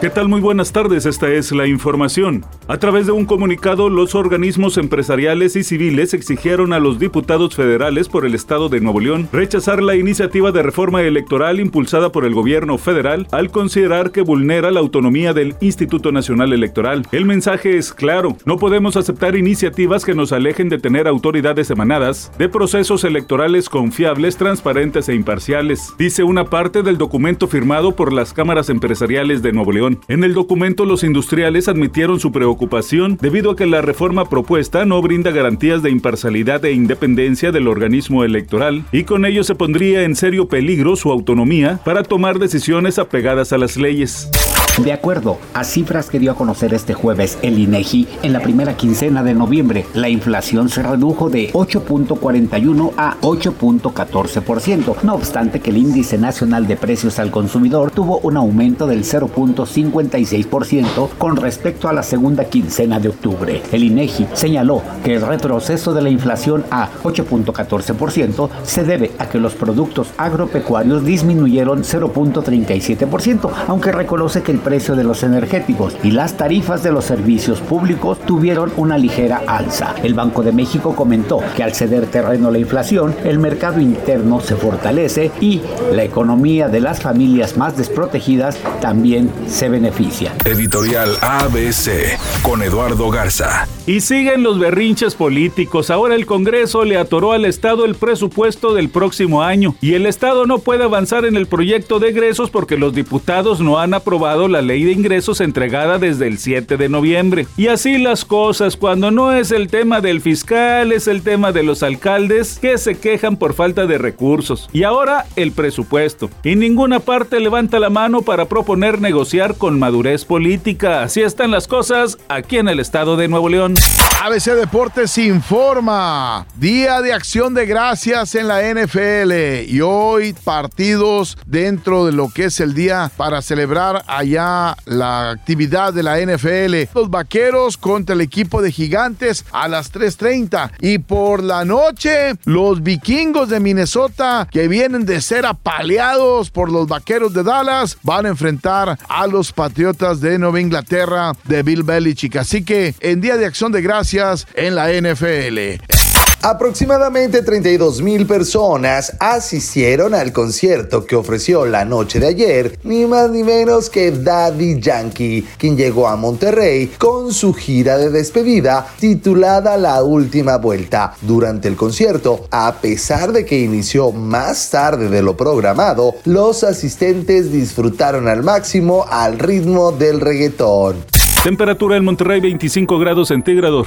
¿Qué tal? Muy buenas tardes, esta es la información. A través de un comunicado, los organismos empresariales y civiles exigieron a los diputados federales por el Estado de Nuevo León rechazar la iniciativa de reforma electoral impulsada por el gobierno federal al considerar que vulnera la autonomía del Instituto Nacional Electoral. El mensaje es claro, no podemos aceptar iniciativas que nos alejen de tener autoridades emanadas de procesos electorales confiables, transparentes e imparciales, dice una parte del documento firmado por las cámaras empresariales de Nuevo León. En el documento, los industriales admitieron su preocupación debido a que la reforma propuesta no brinda garantías de imparcialidad e independencia del organismo electoral y con ello se pondría en serio peligro su autonomía para tomar decisiones apegadas a las leyes. De acuerdo a cifras que dio a conocer este jueves el INEGI, en la primera quincena de noviembre, la inflación se redujo de 8.41 a 8.14%, no obstante que el índice nacional de precios al consumidor tuvo un aumento del 0.56% con respecto a la segunda quincena de octubre. El INEGI señaló que el retroceso de la inflación a 8.14% se debe a que los productos agropecuarios disminuyeron 0.37%, aunque reconoce que el precio de los energéticos y las tarifas de los servicios públicos tuvieron una ligera alza. El Banco de México comentó que al ceder terreno a la inflación, el mercado interno se fortalece y la economía de las familias más desprotegidas también se beneficia. Editorial ABC con Eduardo Garza. Y siguen los berrinches políticos. Ahora el Congreso le atoró al Estado el presupuesto del próximo año y el Estado no puede avanzar en el proyecto de egresos porque los diputados no han aprobado la ley de ingresos entregada desde el 7 de noviembre. Y así las cosas, cuando no es el tema del fiscal, es el tema de los alcaldes que se quejan por falta de recursos. Y ahora el presupuesto. Y ninguna parte levanta la mano para proponer negociar con madurez política. Así están las cosas aquí en el estado de Nuevo León. ABC Deportes informa. Día de acción de gracias en la NFL. Y hoy partidos dentro de lo que es el día para celebrar allá la actividad de la NFL. Los vaqueros contra el equipo de gigantes a las 3.30. Y por la noche, los vikingos de Minnesota que vienen de ser apaleados por los vaqueros de Dallas van a enfrentar a patriotas de Nueva Inglaterra de Bill Belichick. Así que en Día de Acción de Gracias en la NFL. Aproximadamente 32 mil personas asistieron al concierto que ofreció la noche de ayer, ni más ni menos que Daddy Yankee, quien llegó a Monterrey con su gira de despedida titulada La Última Vuelta. Durante el concierto, a pesar de que inició más tarde de lo programado, los asistentes disfrutaron al máximo al ritmo del reggaetón. Temperatura en Monterrey 25 grados centígrados.